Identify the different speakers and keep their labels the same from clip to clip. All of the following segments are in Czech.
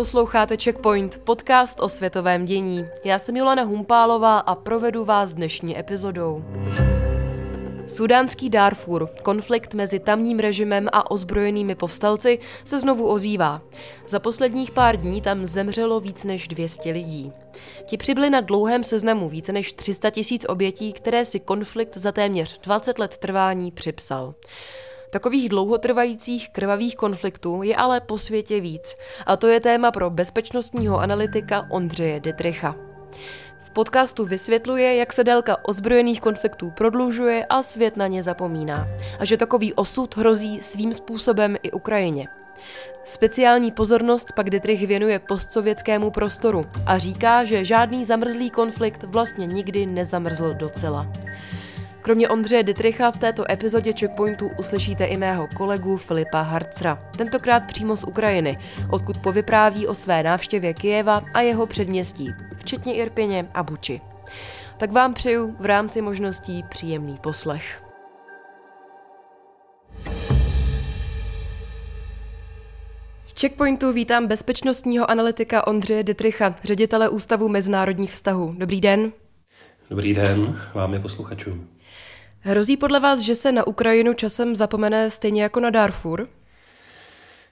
Speaker 1: Posloucháte Checkpoint, podcast o světovém dění. Já jsem Milana Humpálová a provedu vás dnešní epizodou. Sudánský Darfur, konflikt mezi tamním režimem a ozbrojenými povstalci, se znovu ozývá. Za posledních pár dní tam zemřelo víc než 200 lidí. Ti přibyli na dlouhém seznamu více než 300 tisíc obětí, které si konflikt za téměř 20 let trvání připsal. Takových dlouhotrvajících krvavých konfliktů je ale po světě víc. A to je téma pro bezpečnostního analytika Ondřeje Detricha. V podcastu vysvětluje, jak se délka ozbrojených konfliktů prodlužuje a svět na ně zapomíná. A že takový osud hrozí svým způsobem i Ukrajině. Speciální pozornost pak Dietrich věnuje postsovětskému prostoru a říká, že žádný zamrzlý konflikt vlastně nikdy nezamrzl docela. Kromě Ondřeje Dietricha v této epizodě Checkpointu uslyšíte i mého kolegu Filipa Harcra, tentokrát přímo z Ukrajiny, odkud povypráví o své návštěvě Kijeva a jeho předměstí, včetně Irpině a Buči. Tak vám přeju v rámci možností příjemný poslech. V Checkpointu vítám bezpečnostního analytika Ondřeje Dietricha, ředitele Ústavu mezinárodních vztahů. Dobrý den.
Speaker 2: Dobrý den vám je posluchačům.
Speaker 1: Hrozí podle vás, že se na Ukrajinu časem zapomene stejně jako na Darfur?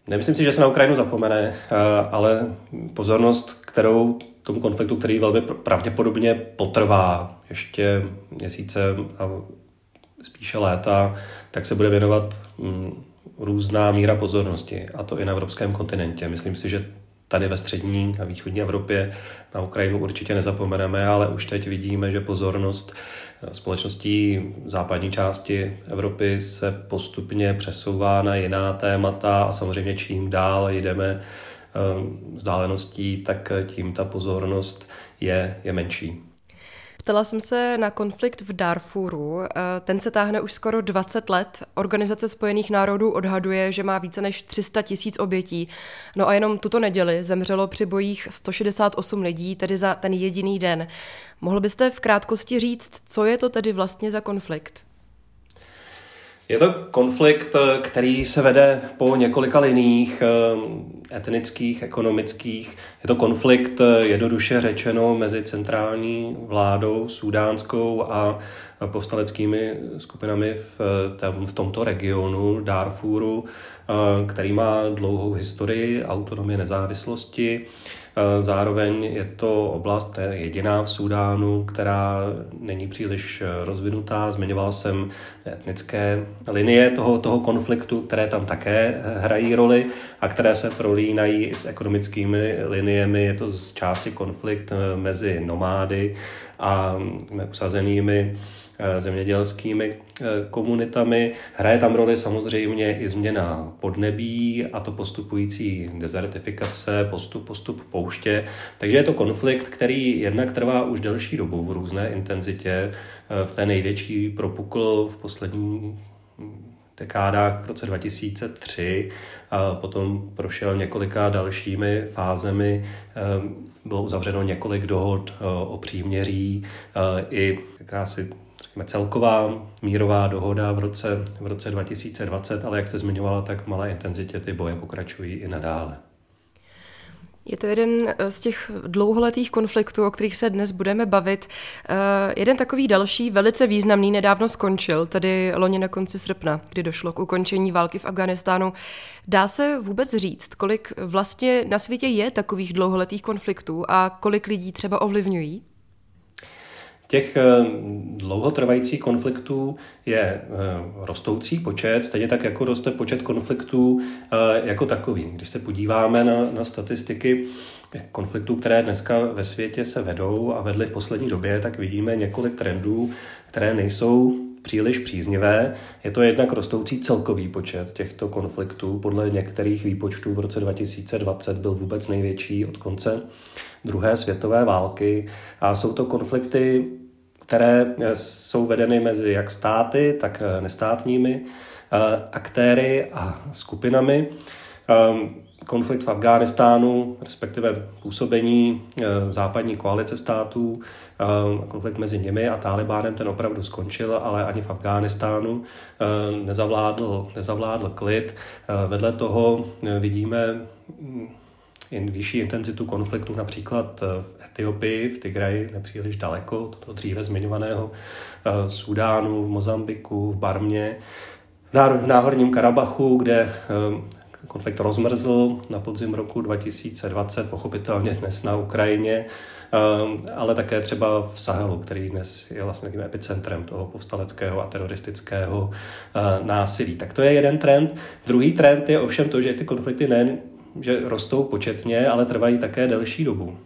Speaker 2: Nemyslím si, že se na Ukrajinu zapomene, eh, ale pozornost, kterou tomu konfliktu, který velmi pravděpodobně potrvá ještě měsíce a spíše léta, tak se bude věnovat mm, různá míra pozornosti, a to i na evropském kontinentě. Myslím si, že tady ve střední a východní Evropě na Ukrajinu určitě nezapomeneme, ale už teď vidíme, že pozornost společností západní části Evropy se postupně přesouvá na jiná témata a samozřejmě čím dál jdeme eh, vzdáleností, tak tím ta pozornost je, je menší.
Speaker 1: Ptala jsem se na konflikt v Darfuru. Eh, ten se táhne už skoro 20 let. Organizace spojených národů odhaduje, že má více než 300 tisíc obětí. No a jenom tuto neděli zemřelo při bojích 168 lidí, tedy za ten jediný den. Mohl byste v krátkosti říct, co je to tedy vlastně za konflikt?
Speaker 2: Je to konflikt, který se vede po několika liních eh, etnických, ekonomických. Je to konflikt, eh, jednoduše řečeno, mezi centrální vládou sudánskou a povstaleckými skupinami v, v tomto regionu Darfuru, eh, který má dlouhou historii autonomie nezávislosti. Zároveň je to oblast jediná v Súdánu, která není příliš rozvinutá. Zmiňoval jsem etnické linie toho, toho konfliktu, které tam také hrají roli a které se prolínají i s ekonomickými liniemi. Je to z části konflikt mezi nomády a usazenými Eh, zemědělskými eh, komunitami. Hraje tam roli samozřejmě i změna podnebí a to postupující dezertifikace, postup, postup pouště. Takže je to konflikt, který jednak trvá už delší dobu v různé intenzitě. Eh, v té největší propukl v poslední dekádách v roce 2003 a potom prošel několika dalšími fázemi. Bylo uzavřeno několik dohod o příměří i jakási řekněme, celková mírová dohoda v roce, v roce 2020, ale jak jste zmiňovala, tak v malé intenzitě ty boje pokračují i nadále.
Speaker 1: Je to jeden z těch dlouholetých konfliktů, o kterých se dnes budeme bavit. Eh, jeden takový další, velice významný, nedávno skončil, tedy loni na konci srpna, kdy došlo k ukončení války v Afganistánu. Dá se vůbec říct, kolik vlastně na světě je takových dlouholetých konfliktů a kolik lidí třeba ovlivňují?
Speaker 2: Těch dlouhotrvajících konfliktů je rostoucí počet, stejně tak jako roste počet konfliktů jako takový. Když se podíváme na, na statistiky konfliktů, které dneska ve světě se vedou a vedly v poslední době, tak vidíme několik trendů, které nejsou příliš příznivé. Je to jednak rostoucí celkový počet těchto konfliktů. Podle některých výpočtů v roce 2020 byl vůbec největší od konce druhé světové války. A jsou to konflikty, které jsou vedeny mezi jak státy, tak nestátními eh, aktéry a skupinami. Ehm, konflikt v Afghánistánu, respektive působení eh, západní koalice států, eh, konflikt mezi nimi a Talibánem ten opravdu skončil, ale ani v Afghánistánu eh, nezavládl, nezavládl klid. Vedle toho vidíme hm, jen vyšší intenzitu konfliktu například v Etiopii, v Tigraji, nepříliš daleko, toto dříve zmiňovaného Sudánu, v Mozambiku, v Barmě, v Náhorním Karabachu, kde konflikt rozmrzl na podzim roku 2020, pochopitelně dnes na Ukrajině, ale také třeba v Sahelu, který dnes je vlastně takým epicentrem toho povstaleckého a teroristického eh, násilí. Tak to je jeden trend. Druhý trend je ovšem to, že ty konflikty nejen že rostou početně, ale trvají také delší dobu.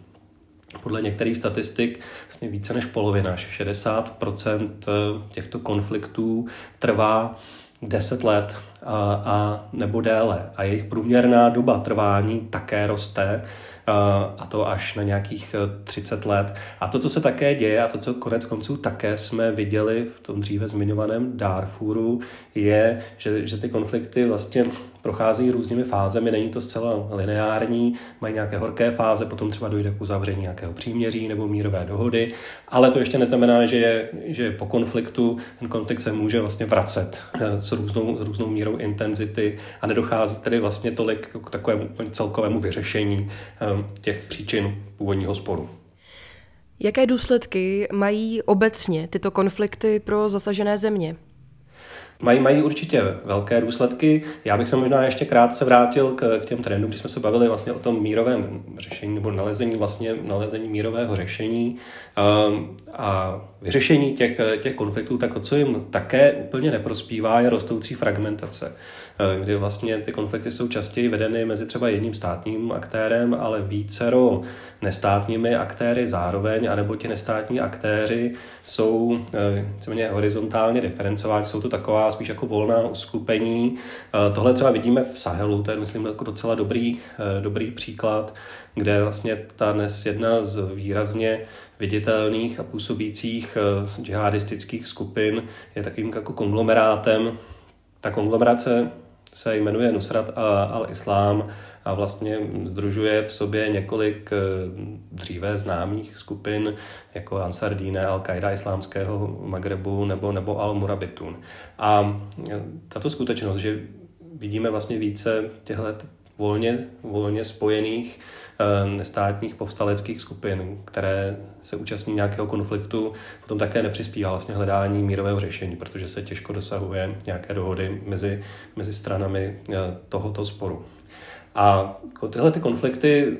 Speaker 2: Podle některých statistik vlastně více než polovina, až 60% eh, těchto konfliktů trvá 10 let a, a nebo déle. A jejich průměrná doba trvání také roste a to až na nějakých 30 e, let. A to, co se také děje a to, co konec konců také jsme viděli v tom dříve zmiňovaném Darfuru, je, že, že ty konflikty vlastně prochází různými fázemi, není to zcela lineární, mají nějaké horké fáze, potom třeba dojde k uzavření nějakého příměří nebo mírové dohody, ale to ještě neznamená, že, je, že po konfliktu ten konflikt se může vlastně vracet e, s různou, s různou mírou intenzity a nedochází tedy vlastně tolik k takovému celkovému vyřešení e, těch příčin původního sporu.
Speaker 1: Jaké důsledky mají obecně tyto konflikty pro zasažené země?
Speaker 2: Mají, mají určitě velké důsledky. Já bych se možná ještě krátce vrátil k, k těm trendům, když jsme se bavili vlastně o tom mírovém řešení nebo nalezení vlastně nalezení mírového řešení um, a vyřešení těch, těch konfliktů, tak to, co jim také úplně neprospívá, je rostoucí fragmentace. Eh, kdy vlastně ty konflikty jsou častěji vedeny mezi třeba jedním státním aktérem, ale vícero nestátními aktéry zároveň, anebo ti nestátní aktéři jsou víceméně horizontálně diferencováni, jsou to taková spíš jako volná uskupení. Eh, tohle třeba vidíme v Sahelu, to je myslím jako docela dobrý, eh, dobrý příklad, kde vlastně ta dnes jedna z výrazně viditelných a působících džihadistických skupin je takovým jako konglomerátem. Ta konglomerace se jmenuje Nusrat al-Islám a vlastně združuje v sobě několik eh, dříve známých skupin, jako Ansar Dine, Al-Qaida islámského Magrebu nebo, nebo Al-Murabitun. A eh, tato skutečnost, že vidíme vlastně více těchto volně, volně spojených nestátních povstaleckých skupin, které se účastní nějakého konfliktu, potom také nepřispívá vlastně hledání mírového řešení, protože se těžko dosahuje nějaké dohody mezi, mezi stranami eh, tohoto sporu. A tyhle ty konflikty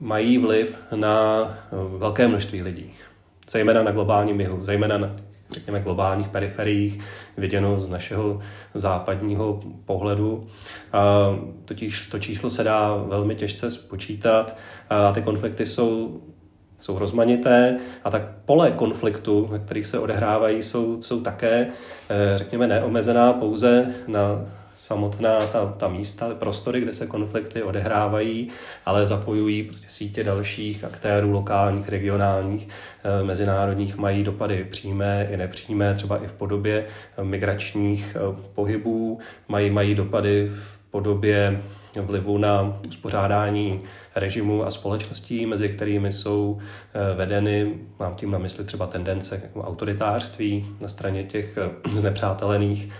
Speaker 2: mají vliv na eh, velké množství lidí, zejména na globálním jihu, zejména na řekněme, globálních periferiích, viděno z našeho západního pohledu. Totiž to číslo se dá velmi těžce spočítat a ty konflikty jsou jsou rozmanité a tak pole konfliktu, na kterých se odehrávají, jsou, jsou také, eh, řekněme, neomezená pouze na samotná ta, ta místa, prostory, kde se konflikty odehrávají, ale zapojují prostě sítě dalších aktérů, lokálních, regionálních, eh, mezinárodních, mají dopady přímé i nepřímé, třeba i v podobě eh, migračních eh, pohybů, mají, mají dopady v podobě vlivu na uspořádání režimu a společností, mezi kterými jsou vedeny, mám tím na mysli třeba tendence k autoritářství na straně těch znepřátelených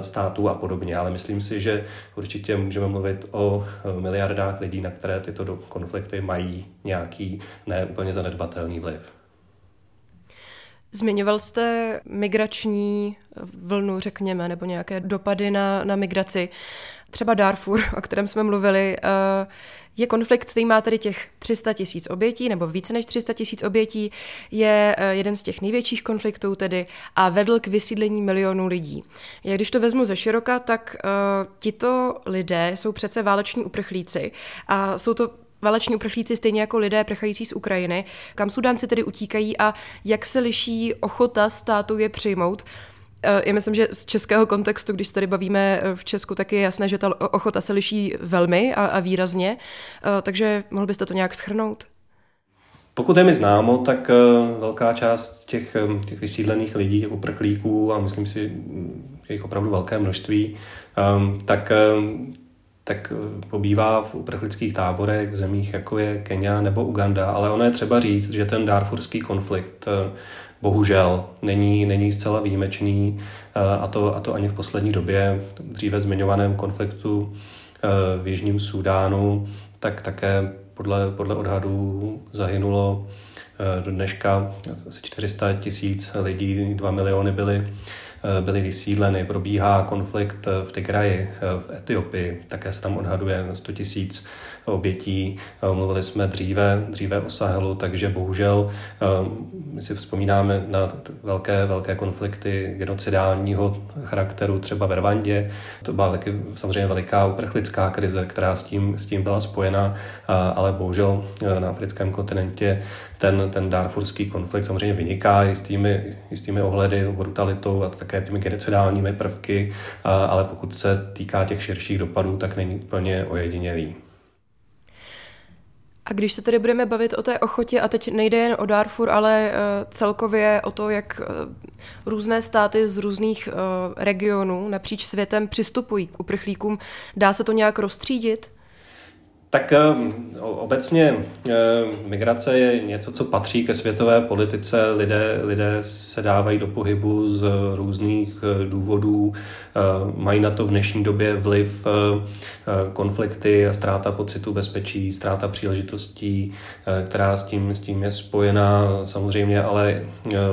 Speaker 2: států a podobně. Ale myslím si, že určitě můžeme mluvit o eh, miliardách lidí, na které tyto konflikty mají nějaký neúplně zanedbatelný vliv.
Speaker 1: Zmiňoval jste migrační vlnu, řekněme, nebo nějaké dopady na, na migraci. Třeba Darfur, o kterém jsme mluvili. Eh, Je konflikt, který má tedy těch 300 tisíc obětí, nebo více než 300 tisíc obětí, je eh, jeden z těch největších konfliktů tedy a vedl k vysídlení milionů lidí. Já když to vezmu ze široka, tak uh, tito lidé jsou přece váleční uprchlíci a jsou to váleční uprchlíci stejně jako lidé prchající z Ukrajiny. Kam Sudánci tedy utíkají a jak se liší ochota státu je přijmout? Eh, já myslím, že z českého kontextu, když se tady bavíme v Česku, tak je jasné, že ta ochota se liší velmi a, a výrazně. Takže mohl byste to nějak schrnout?
Speaker 2: Pokud je mi známo, tak velká část těch, těch vysídlených lidí, těch uprchlíků, a myslím si, že jich opravdu velké množství, tak tak pobývá v uprchlických táborech v zemích, jako je Kenia nebo Uganda, ale ono je třeba říct, že ten dárfurský konflikt bohužel není, není zcela výjimečný a to, a to ani v poslední době, dříve zmiňovaném konfliktu v Jižním Súdánu, tak také podle, podle odhadů zahynulo eh, do dneška asi 400 tisíc lidí, 2 miliony byly Eh, byly vysídleny. Probíhá konflikt eh, v Tigraji, eh, v Etiopii, také se tam odhaduje 100 tisíc obětí. Mluvili jsme dříve, dříve o Sahelu, takže bohužel my si vzpomínáme na velké, velké konflikty genocidálního charakteru, třeba v Rwandě. To byla taky samozřejmě veliká uprchlická krize, která s tím, s tím byla spojena, ale bohužel na africkém kontinentě ten, ten darfurský konflikt samozřejmě vyniká jistými, jistými ohledy, brutalitou a také těmi genocidálními prvky, ale pokud se týká těch širších dopadů, tak není úplně ojedinělý.
Speaker 1: A když se tedy budeme bavit o té ochotě, a teď nejde jen o Darfur, ale uh, celkově o to, jak uh, různé státy z různých uh, regionů napříč světem přistupují k uprchlíkům, dá se to nějak rozstřídit?
Speaker 2: Tak obecně migrace je něco, co patří ke světové politice. Lidé, lidé se dávají do pohybu z různých důvodů, mají na to v dnešní době vliv konflikty a ztráta pocitu bezpečí, ztráta příležitostí, která s tím, s tím je spojená samozřejmě, ale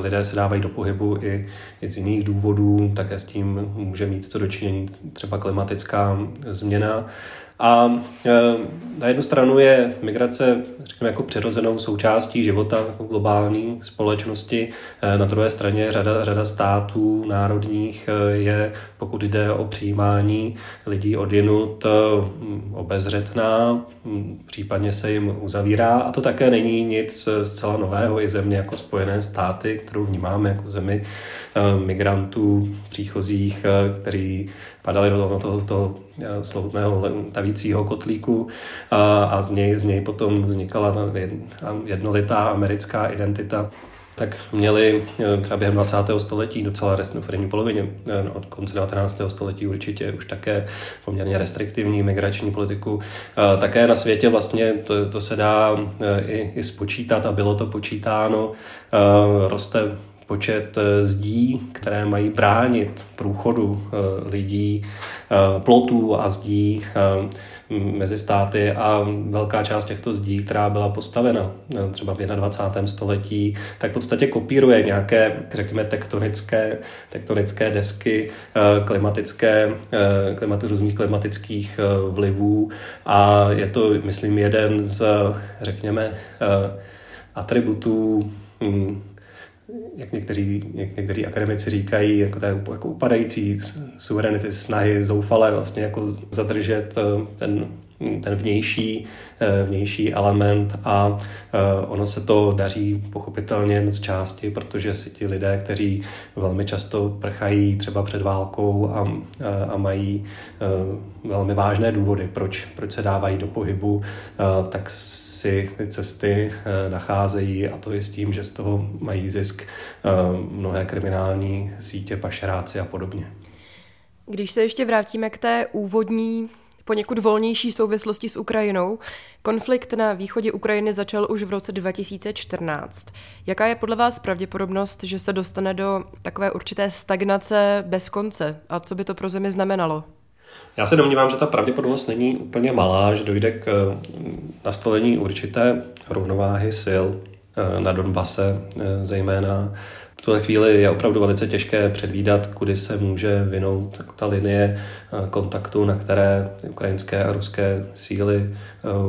Speaker 2: lidé se dávají do pohybu i, i z jiných důvodů, také s tím může mít co dočinění třeba klimatická změna. A e, na jednu stranu je migrace, řekněme, jako přirozenou součástí života jako globální společnosti. E, na druhé straně řada, řada států národních e, je, pokud jde o přijímání lidí odjinut, obezřetná, případně se jim uzavírá. A to také není nic zcela nového. I země jako Spojené státy, kterou vnímáme jako zemi migrantů příchozích, kteří padali do toho, toho slovutného tavícího kotlíku a, a z, něj, z něj potom vznikala jednolitá americká identita tak měli eh, třeba během 20. století docela v první polovině, eh, od konce 19. století určitě už také poměrně restriktivní migrační politiku. Eh, také na světě vlastně to, to se dá i, i spočítat a bylo to počítáno. Roste počet eh, zdí, které mají bránit průchodu eh, lidí, eh, plotů a zdí mezi státy a velká část těchto zdí, která byla postavena třeba v 21. století, tak v podstatě kopíruje nějaké, řekněme, tektonické, tektonické desky, klimatické, klimat, různých klimatických vlivů a je to, myslím, jeden z, řekněme, atributů hm, jak někteří, jak někteří akademici říkají, jako, ta, jako upadající suverenity, snahy zoufale vlastně jako zadržet eh, ten ten vnější, eh, vnější element a eh, ono se to daří pochopitelně z části, protože si ti lidé, kteří velmi často prchají třeba před válkou a, eh, a mají velmi vážné důvody, proč, proč se dávají do pohybu, tak si ty cesty nacházejí a to je s tím, že z toho mají zisk mnohé kriminální sítě, pašeráci a podobně.
Speaker 1: Když se ještě vrátíme k té úvodní poněkud volnější souvislosti s Ukrajinou. Konflikt na východě Ukrajiny začal už v roce 2014. Jaká je podle vás pravděpodobnost, že se dostane do takové určité stagnace bez konce? A co by to pro zemi znamenalo?
Speaker 2: Já se domnívám, že ta pravděpodobnost není úplně malá, že dojde k eh, nastolení určité rovnováhy sil eh, na Donbase, eh, zejména v tuhle chvíli je opravdu velice těžké předvídat, kudy se může vinout ta linie kontaktu, na které ukrajinské a ruské síly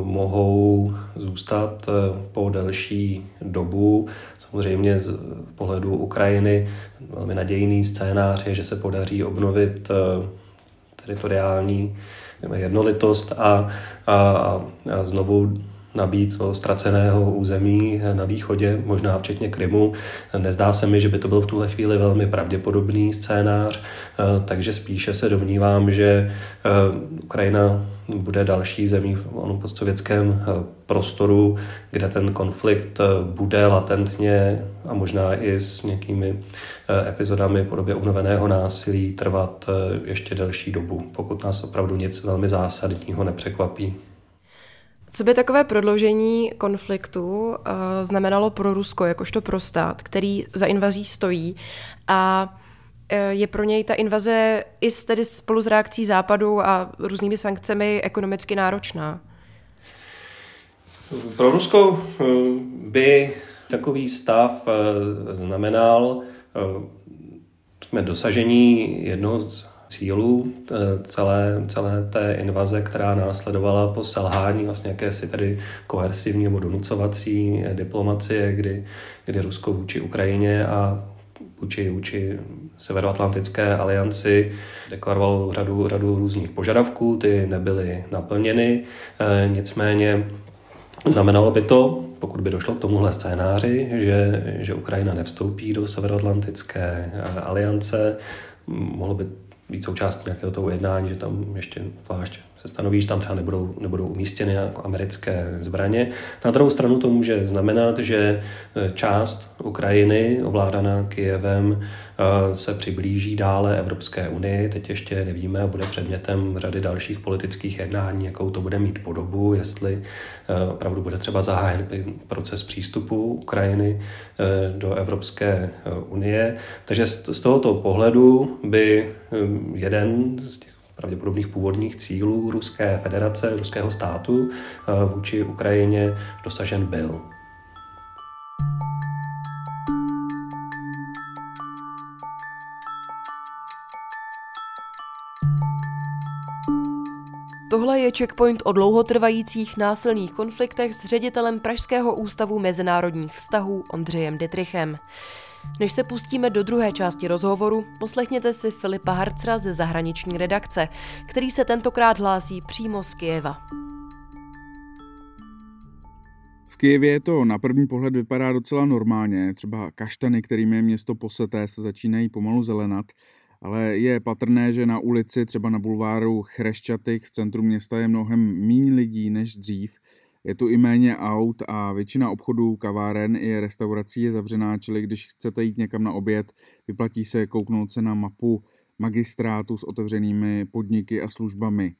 Speaker 2: mohou zůstat po delší dobu. Samozřejmě z pohledu Ukrajiny velmi nadějný scénář je, že se podaří obnovit teritoriální jednolitost a, a, a znovu nabít toho ztraceného území na východě, možná včetně Krymu. Nezdá se mi, že by to byl v tuhle chvíli velmi pravděpodobný scénář, eh, takže spíše se domnívám, že eh, Ukrajina bude další zemí v postsovětském eh, prostoru, kde ten konflikt bude latentně a možná i s nějakými epizodami podobě obnoveného násilí trvat ještě delší dobu, pokud nás opravdu nic velmi zásadního nepřekvapí.
Speaker 1: Co by takové prodloužení konfliktu uh, znamenalo pro Rusko, jakožto pro stát, který za invazí stojí a uh, je pro něj ta invaze i tedy spolu s reakcí Západu a různými sankcemi ekonomicky náročná?
Speaker 2: Pro Rusko eh, by takový stav znamenal dosažení jednoho z cílů eh, celé, celé té invaze, která následovala po selhání vlastně jakési tady kohersivní nebo donucovací diplomacie, kdy, kdy Rusko vůči Ukrajině a vůči, vůči Severoatlantické alianci deklarovalo řadu, řadu různých požadavků, ty nebyly naplněny, e, nicméně znamenalo by to, pokud by došlo k tomuhle scénáři, že, že Ukrajina nevstoupí do Severoatlantické aliance, mohlo by být součástí nějakého toho jednání, že tam ještě zvlášť se stanoví, že tam třeba nebudou, nebudou umístěny jako americké zbraně. Na druhou stranu to může znamenat, že e, část Ukrajiny ovládaná Kijevem e, se přiblíží dále Evropské unii. Teď ještě nevíme bude předmětem řady dalších politických jednání, jakou to bude mít podobu, jestli e, opravdu bude třeba zahájen proces přístupu Ukrajiny do Evropské unie. Takže z tohoto pohledu by jeden z těch pravděpodobných původních cílů Ruské federace, ruského státu eh, vůči Ukrajině dosažen byl.
Speaker 1: Je checkpoint o dlouhotrvajících násilných konfliktech s ředitelem Pražského ústavu mezinárodních vztahů Ondřejem Detrichem. Než se pustíme do druhé části rozhovoru, poslechněte si Filipa Harcra ze zahraniční redakce, který se tentokrát hlásí přímo z Kijeva.
Speaker 3: V Kijevě to na první pohled vypadá docela normálně, třeba kaštany, kterými je město poseté, se začínají pomalu zelenat, ale je patrné, že na ulici, třeba na bulváru Chreščatyk v centru města je mnohem méně lidí než dřív, je tu i méně aut a většina obchodů, kaváren i restaurací je zavřená, čili když chcete jít někam na oběd, vyplatí se kouknout se na mapu magistrátu s otevřenými podniky a službami.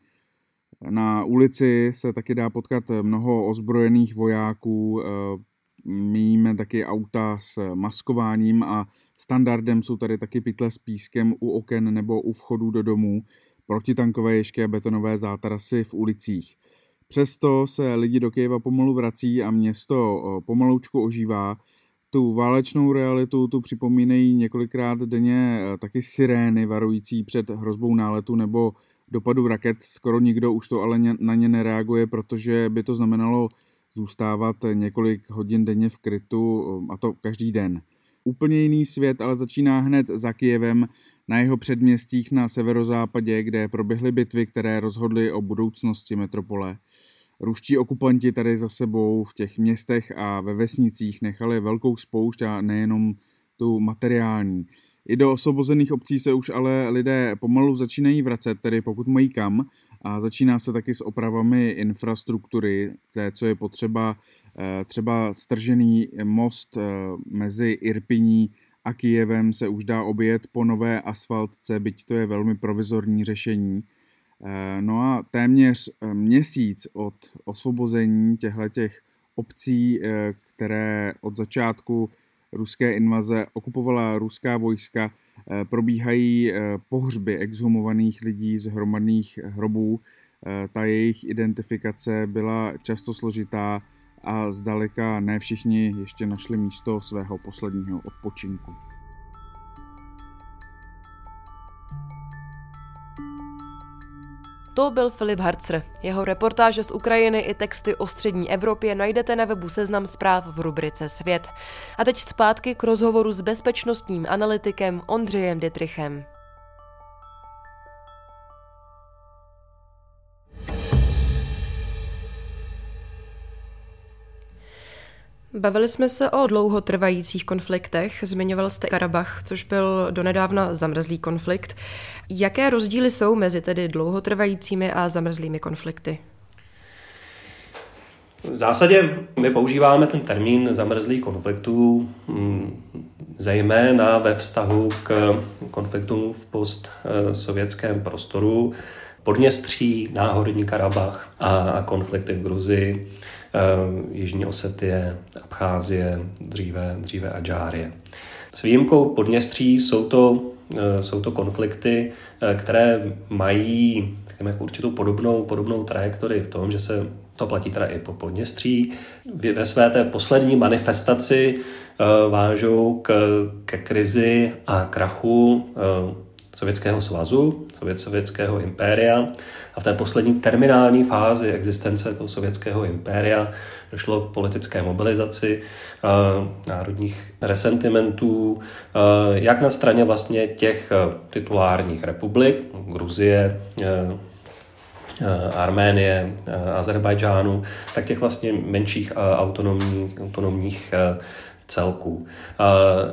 Speaker 3: Na ulici se taky dá potkat mnoho ozbrojených vojáků, eh, míjíme taky auta s maskováním a standardem jsou tady taky pytle s pískem u oken nebo u vchodů do domů, protitankové ješky a betonové zátarasy v ulicích. Přesto se lidi do Kyjeva pomalu vrací a město pomaloučku ožívá. Tu válečnou realitu tu připomínají několikrát denně e, taky sirény varující před hrozbou náletu nebo dopadu raket. Skoro nikdo už to ale na ně nereaguje, protože by to znamenalo zůstávat několik hodin denně v krytu a to každý den. Úplně jiný svět ale začíná hned za Kijevem na jeho předměstích na severozápadě, kde proběhly bitvy, které rozhodly o budoucnosti metropole. Ruští okupanti tady za sebou v těch městech a ve vesnicích nechali velkou spoušť a nejenom tu materiální. I do osvobozených obcí se už ale lidé pomalu začínají vracet, tedy pokud mají kam, a začíná se taky s opravami infrastruktury, té, co je potřeba, eh, třeba stržený most eh, mezi Irpiní a Kijevem se už dá objet po nové asfaltce, byť to je velmi provizorní řešení. Eh, no a téměř měsíc od osvobození těchto obcí, které od začátku ruské invaze okupovala ruská vojska, probíhají pohřby exhumovaných lidí z hromadných hrobů. Ta jejich identifikace byla často složitá a zdaleka ne všichni ještě našli místo svého posledního odpočinku.
Speaker 1: To byl Filip Harcer. Jeho reportáže z Ukrajiny i texty o střední Evropě najdete na webu Seznam zpráv v rubrice Svět. A teď zpátky k rozhovoru s bezpečnostním analytikem Ondřejem Dietrichem. Bavili jsme se o dlouhotrvajících konfliktech. Zmiňoval jste Karabach, což byl donedávna zamrzlý konflikt. Jaké rozdíly jsou mezi tedy dlouhotrvajícími a zamrzlými konflikty?
Speaker 2: V zásadě my používáme ten termín zamrzlý konfliktů mm, zejména ve vztahu k konfliktům v postsovětském prostoru, Podněstří, Náhorní Karabach a konflikty v Gruzii, Jižní Osetie, Abcházie, dříve, dříve Adžárie. S výjimkou Podněstří jsou to, eh, jsou to konflikty, eh, které mají jako určitou podobnou, podobnou trajektorii v tom, že se to platí teda i po Podněstří. Ve své té poslední manifestaci vážou k, ke krizi a krachu Sovětského svazu, sovětského impéria a v té poslední terminální fázi existence toho sovětského impéria došlo k politické mobilizaci uh, národních resentimentů, uh, jak na straně vlastně těch uh, titulárních republik, Gruzie, Arménie, Azerbajdžánu, tak těch vlastně menších autonomních, autonomních celků.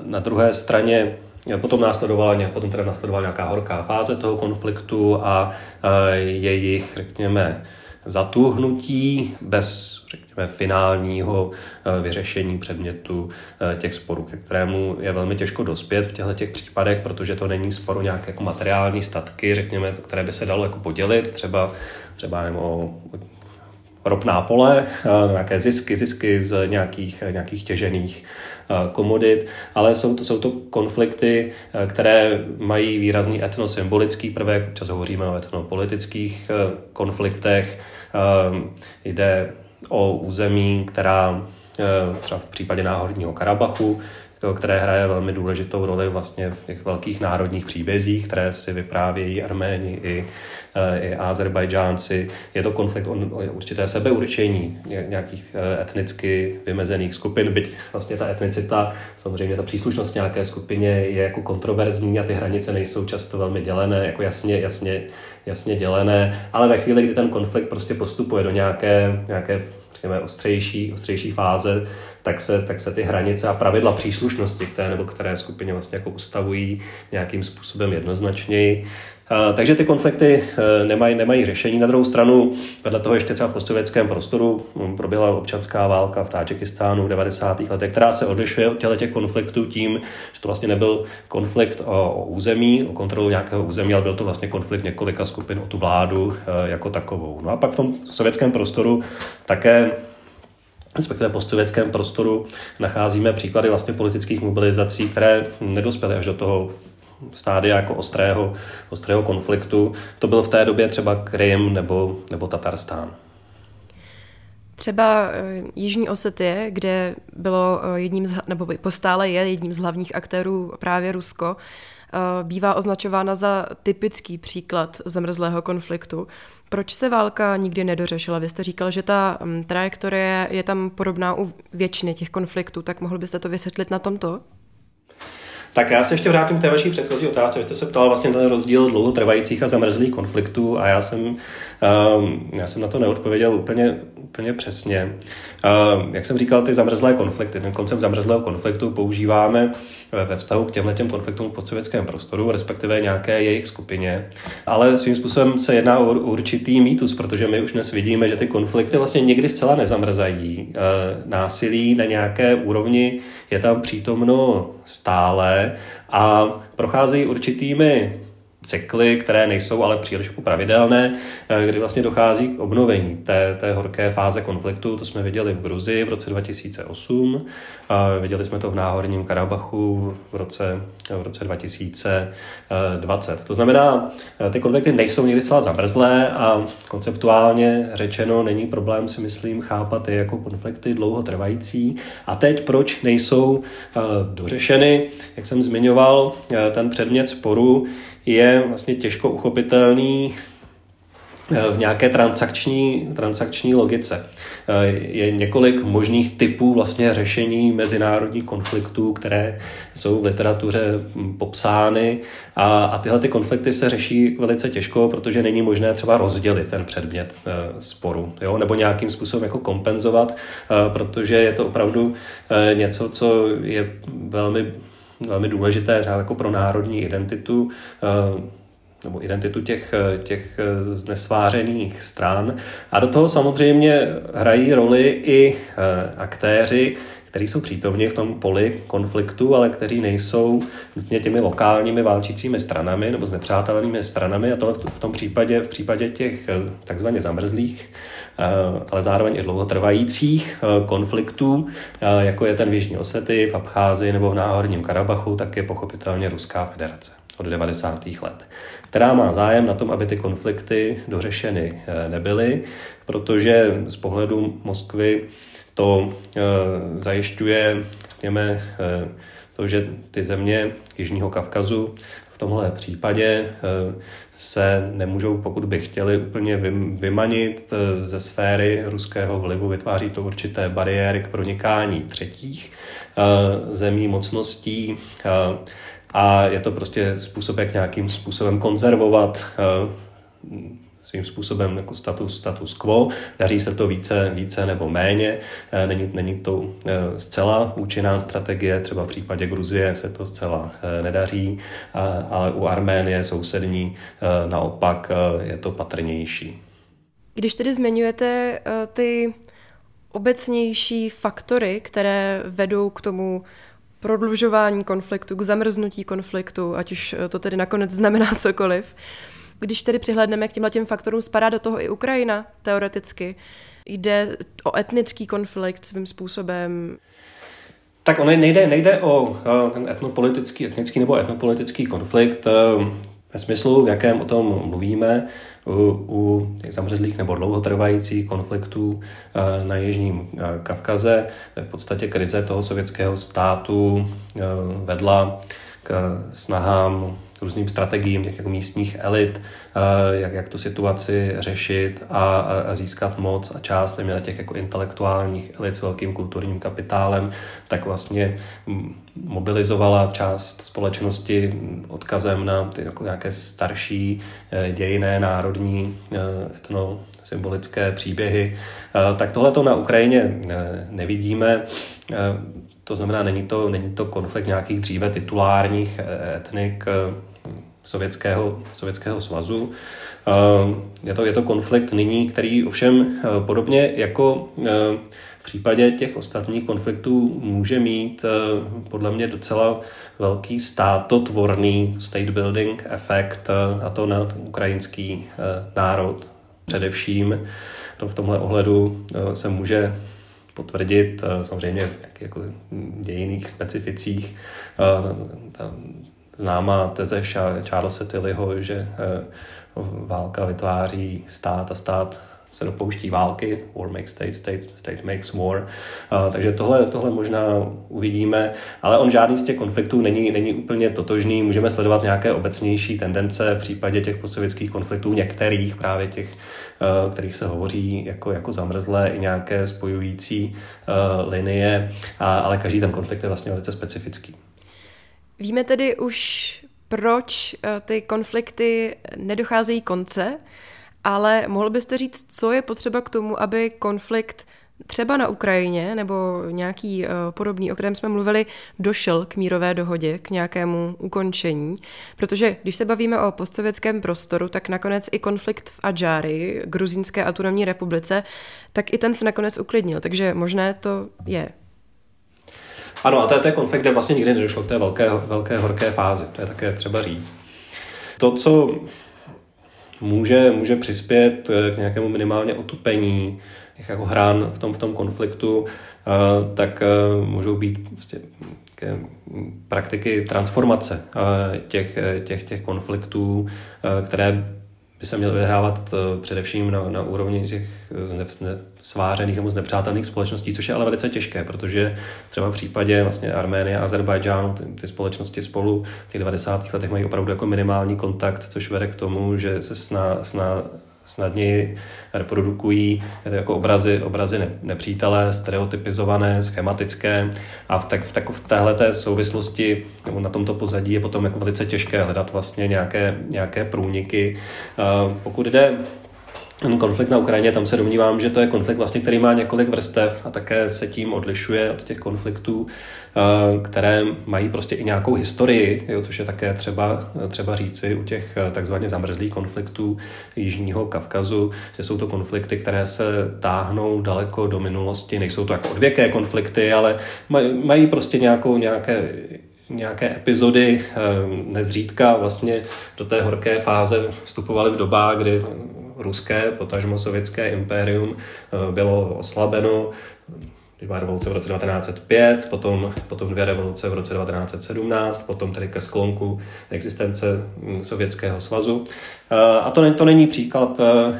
Speaker 2: Na druhé straně Potom následovala, potom teda následovala nějaká horká fáze toho konfliktu a jejich, řekněme, zatuhnutí bez, řekněme, finálního vyřešení předmětu těch sporů, ke kterému je velmi těžko dospět v těchto těch případech, protože to není sporo nějaké jako materiální statky, řekněme, které by se dalo jako podělit, třeba, třeba o ropná pole, nějaké zisky, zisky z nějakých, nějakých těžených komodit, ale jsou to, jsou to konflikty, které mají výrazný etnosymbolický prvek, občas hovoříme o etnopolitických konfliktech, jde o území, která třeba v případě náhorního Karabachu které hraje velmi důležitou roli vlastně v těch velkých národních příbězích, které si vyprávějí Arméni i, eh, i Azerbajdžánci. Je to konflikt o, o určité sebeurčení nějakých eh, etnicky vymezených skupin, byť vlastně ta etnicita, samozřejmě ta příslušnost k nějaké skupině je jako kontroverzní a ty hranice nejsou často velmi dělené, jako jasně, jasně, jasně dělené, ale ve chvíli, kdy ten konflikt prostě postupuje do nějaké, nějaké řekněme, ostřejší, ostřejší fáze, tak se, tak se ty hranice a pravidla příslušnosti k té nebo které skupině vlastně jako ustavují nějakým způsobem jednoznačněji. Takže ty konflikty e, nemají, nemají řešení. Na druhou stranu, vedle toho ještě třeba v postsovětském prostoru proběhla občanská válka v Tádžikistánu v 90. letech, která se odlišuje od těch konfliktů tím, že to vlastně nebyl konflikt o, o území, o kontrolu nějakého území, ale byl to vlastně konflikt několika skupin o tu vládu e, jako takovou. No a pak v tom sovětském prostoru také respektive postsovětském prostoru, nacházíme příklady vlastně politických mobilizací, které nedospěly až do toho stádia jako ostrého, ostrého konfliktu. To byl v té době třeba Krym nebo, nebo Tatarstán.
Speaker 1: Třeba eh, Jižní Osetie, kde bylo eh, jedním z, nebo postále je jedním z hlavních aktérů právě Rusko, bývá označována za typický příklad zamrzlého konfliktu. Proč se válka nikdy nedořešila? Vy jste říkal, že ta mm, trajektorie je tam podobná u většiny těch konfliktů, tak mohl byste to vysvětlit na tomto?
Speaker 2: Tak já se ještě vrátím k té vaší předchozí otázce. Vy jste se ptal vlastně ten rozdíl dlouhotrvajících a zamrzlých konfliktů a já jsem, um, já jsem na to neodpověděl úplně, úplně přesně. Um, jak jsem říkal, ty zamrzlé konflikty, ten koncept zamrzlého konfliktu používáme ve vztahu k těmhle těm konfliktům v podsovětském prostoru, respektive nějaké jejich skupině. Ale svým způsobem se jedná o určitý mýtus, protože my už dnes vidíme, že ty konflikty vlastně někdy zcela nezamrzají. E, násilí na nějaké úrovni je tam přítomno stále a procházejí určitými cykly, které nejsou ale příliš jako pravidelné, eh, kdy vlastně dochází k obnovení té, té horké fáze konfliktu. To jsme viděli v Gruzii v roce 2008, a viděli jsme to v Náhorním Karabachu v roce, v roce 2020. To znamená, eh, ty konflikty nejsou nikdy zcela zamrzlé a konceptuálně řečeno není problém si myslím chápat je jako konflikty dlouhotrvající. A teď proč nejsou eh, dořešeny? Jak jsem zmiňoval, ten předmět sporu je vlastně těžko uchopitelný Eh, v nějaké transakční, transakční logice. Eh, je několik možných typů vlastně řešení mezinárodních konfliktů, které jsou v literatuře hm, popsány a, a tyhle ty konflikty se řeší velice těžko, protože není možné třeba rozdělit ten předmět eh, sporu, jo? nebo nějakým způsobem jako kompenzovat, protože je to opravdu něco, co je velmi, velmi důležité třeba jako pro národní identitu nebo identitu těch, těch znesvářených stran. A do toho samozřejmě hrají roli i eh, aktéři, kteří jsou přítomni v tom poli konfliktu, ale kteří nejsou nutně těmi lokálními válčícími stranami nebo znepřátelenými stranami. A to v tom případě, v případě těch eh, takzvaně zamrzlých, eh, ale zároveň i dlouhotrvajících konfliktů, jako je ten v Jižní Osety, v Abcházii nebo v Náhorním Karabachu, tak je pochopitelně Ruská federace od 90. let, která má zájem na tom, aby ty konflikty dořešeny eh, nebyly, protože z pohledu Moskvy to eh, zajišťuje, řekněme, eh, to, že ty země Jižního Kavkazu v tomhle případě se nemůžou, pokud by chtěli, úplně vymanit ze sféry ruského vlivu. Vytváří to určité bariéry k pronikání třetích zemí, mocností a je to prostě způsob, jak nějakým způsobem konzervovat eh, svým způsobem jako status, status quo. Daří se to více, více nebo méně. Eh, není, není to eh, zcela účinná strategie, třeba v případě Gruzie se to zcela nedaří, ale u Arménie sousední naopak je to patrnější.
Speaker 1: Když tedy zmiňujete ty obecnější faktory, které vedou k tomu prodlužování konfliktu, k zamrznutí konfliktu, ať už to tedy nakonec znamená cokoliv. Když tedy přihledneme k těmhle těm faktorům, spadá do toho i Ukrajina teoreticky. Jde o etnický konflikt svým způsobem.
Speaker 2: Tak ono nejde, nejde o etnopolitický, etnický nebo etnopolitický konflikt eh, ve smyslu, v jakém o tom mluvíme u, u těch zamrzlých nebo dlouhotrvajících konfliktů eh, na Jižním eh, Kavkaze. V podstatě krize toho sovětského státu eh, vedla k snahám různým strategiím těch jako místních elit, eh, jak, jak tu situaci řešit a, a získat moc a část na těch jako intelektuálních elit s velkým kulturním kapitálem, tak vlastně mobilizovala část společnosti odkazem na ty jako nějaké starší eh, dějiné národní eh, etno symbolické příběhy. Tak tohle to na Ukrajině nevidíme. To znamená, není to, není to konflikt nějakých dříve titulárních etnik Sovětského, Sovětského svazu. Je to, je to konflikt nyní, který ovšem podobně jako v případě těch ostatních konfliktů může mít podle mě docela velký státotvorný state building efekt a to na ukrajinský národ především. To v tomhle ohledu se může potvrdit samozřejmě jako dějiných specificích. Známá teze Charlesa Tillyho, že eh, válka vytváří stát a stát se dopouští války, war makes state, state, state makes war. Uh, takže tohle, tohle možná uvidíme, ale on žádný z těch konfliktů není, není úplně totožný. Můžeme sledovat nějaké obecnější tendence v případě těch postsovětských konfliktů, některých právě těch, uh, kterých se hovoří jako, jako zamrzlé, i nějaké spojující uh, linie, a, ale každý ten konflikt je vlastně velice specifický.
Speaker 1: Víme tedy už, proč eh, ty konflikty nedocházejí konce, ale mohl byste říct, co je potřeba k tomu, aby konflikt třeba na Ukrajině nebo nějaký uh, podobný, o kterém jsme mluvili, došel k mírové dohodě, k nějakému ukončení. Protože když se bavíme o postsovětském prostoru, tak nakonec i konflikt v Adžári, gruzínské autonomní republice, tak i ten se nakonec uklidnil. Takže možné to je.
Speaker 2: Ano, a to ten konflikt, kde vlastně nikdy nedošlo k té velké, velké horké fázi. To je také třeba říct. To, co může, může přispět k nějakému minimálně otupení jako hrán v tom, v tom konfliktu, eh, tak eh, můžou být prostě praktiky transformace eh, těch, těch, těch konfliktů, které by se měl vyhrávat eh, především na, na úrovni těch eh, svářených nebo znepřátelných společností, což je ale velice těžké, protože třeba v případě vlastně Arménie a Azerbajdžánu ty, ty společnosti spolu v těch 90. letech mají opravdu jako minimální kontakt, což vede k tomu, že se sná, sná snadněji reprodukují jako obrazy, obrazy nepřítele, stereotypizované, schematické a v, tak, v, tak, v téhle souvislosti nebo na tomto pozadí je potom jako velice těžké hledat vlastně nějaké, nějaké průniky. Pokud jde ten konflikt na Ukrajině, tam se domnívám, že to je konflikt, vlastně, který má několik vrstev a také se tím odlišuje od těch konfliktů, eh, které mají prostě i nějakou historii, jo, což je také třeba, třeba říci u těch eh, takzvaně zamrzlých konfliktů Jižního Kavkazu, že jsou to konflikty, které se táhnou daleko do minulosti, nejsou to jako odvěké konflikty, ale mají prostě nějakou, nějaké nějaké epizody, eh, nezřídka vlastně do té horké fáze vstupovaly v dobách, kdy ruské, potažmo sovětské impérium eh, bylo oslabeno. Byla revoluce v roce 1905, potom, potom dvě revoluce v roce 1917, potom tedy ke sklonku existence hm, Sovětského svazu. Eh, a to, to není příklad eh,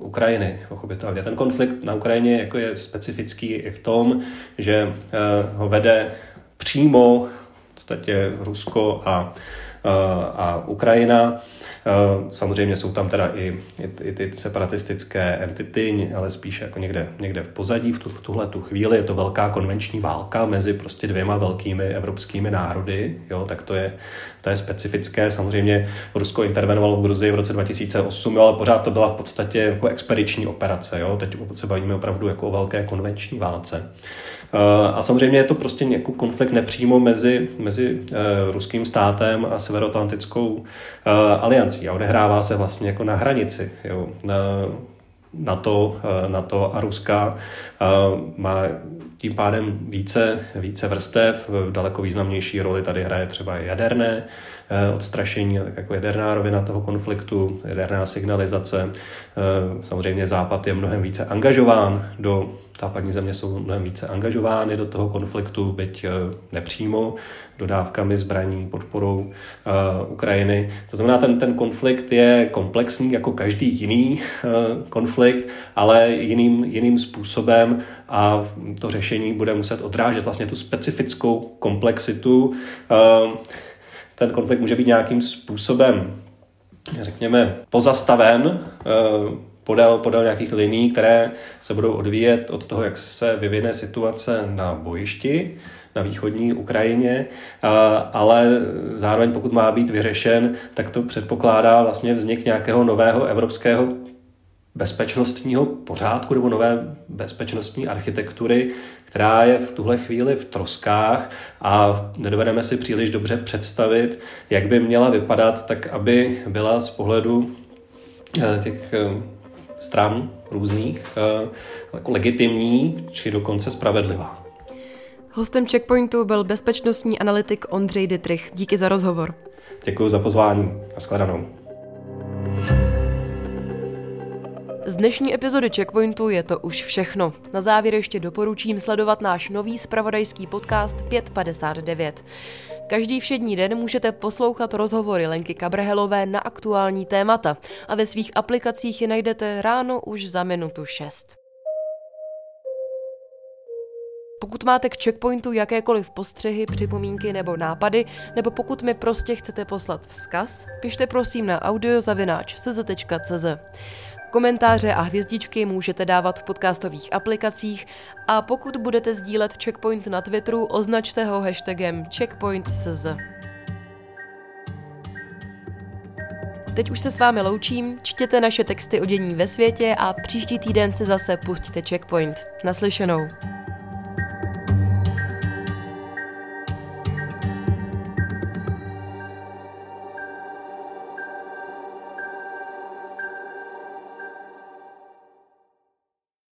Speaker 2: Ukrajiny, pochopitelně. Ten konflikt na Ukrajině jako je specifický i v tom, že ho vede přímo v podstatě Rusko a, a Ukrajina. Eh, samozřejmě jsou tam teda i, i, ty separatistické entity, ale spíše jako někde, někde v pozadí v, tu, tuhle tu chvíli. Je to velká konvenční válka mezi prostě dvěma velkými evropskými národy, jo, tak to je, to je specifické. Samozřejmě Rusko intervenovalo v Gruzii v roce 2008, jo, ale pořád to byla v podstatě jako expediční operace. Jo. Teď se bavíme opravdu jako o velké konvenční válce. Eh, a samozřejmě je to prostě nějaký konflikt nepřímo mezi, mezi eh, ruským státem a severoatlantickou eh, aliancí a odehrává se vlastně jako na hranici. Jo. Na, NATO, NATO a Ruska má tím pádem více, více vrstev, daleko významnější roli tady hraje třeba jaderné odstrašení, tak jako jaderná rovina toho konfliktu, jaderná signalizace. Samozřejmě Západ je mnohem více angažován do západní země jsou mnohem více angažovány do toho konfliktu, byť eh, nepřímo, dodávkami zbraní, podporou uh, Ukrajiny. To znamená, ten, ten konflikt je komplexní jako každý jiný uh, konflikt, ale jiným, jiným způsobem a to řešení bude muset odrážet vlastně tu specifickou komplexitu. Uh, ten konflikt může být nějakým způsobem řekněme, pozastaven podél, podél nějakých liní, které se budou odvíjet od toho, jak se vyvine situace na bojišti na východní Ukrajině, ale zároveň pokud má být vyřešen, tak to předpokládá vlastně vznik nějakého nového evropského bezpečnostního pořádku nebo nové bezpečnostní architektury, která je v tuhle chvíli v troskách a nedovedeme si příliš dobře představit, jak by měla vypadat, tak aby byla z pohledu eh, těch eh, stran různých eh, jako legitimní či dokonce spravedlivá.
Speaker 1: Hostem Checkpointu byl bezpečnostní analytik Ondřej Dittrich. Díky za rozhovor.
Speaker 2: Děkuji za pozvání. a shledanou.
Speaker 1: Z dnešní epizody Checkpointu je to už všechno. Na závěr ještě doporučím sledovat náš nový spravodajský podcast 559. Každý všední den můžete poslouchat rozhovory Lenky Kabrhelové na aktuální témata a ve svých aplikacích je najdete ráno už za minutu 6. Pokud máte k checkpointu jakékoliv postřehy, připomínky nebo nápady, nebo pokud mi prostě chcete poslat vzkaz, pište prosím na audiozavináč.cz. Komentáře a hvězdičky můžete dávat v podcastových aplikacích a pokud budete sdílet Checkpoint na Twitteru, označte ho hashtagem CheckpointSZ. Teď už se s vámi loučím, čtěte naše texty o dění ve světě a příští týden si zase pustíte Checkpoint. Naslyšenou.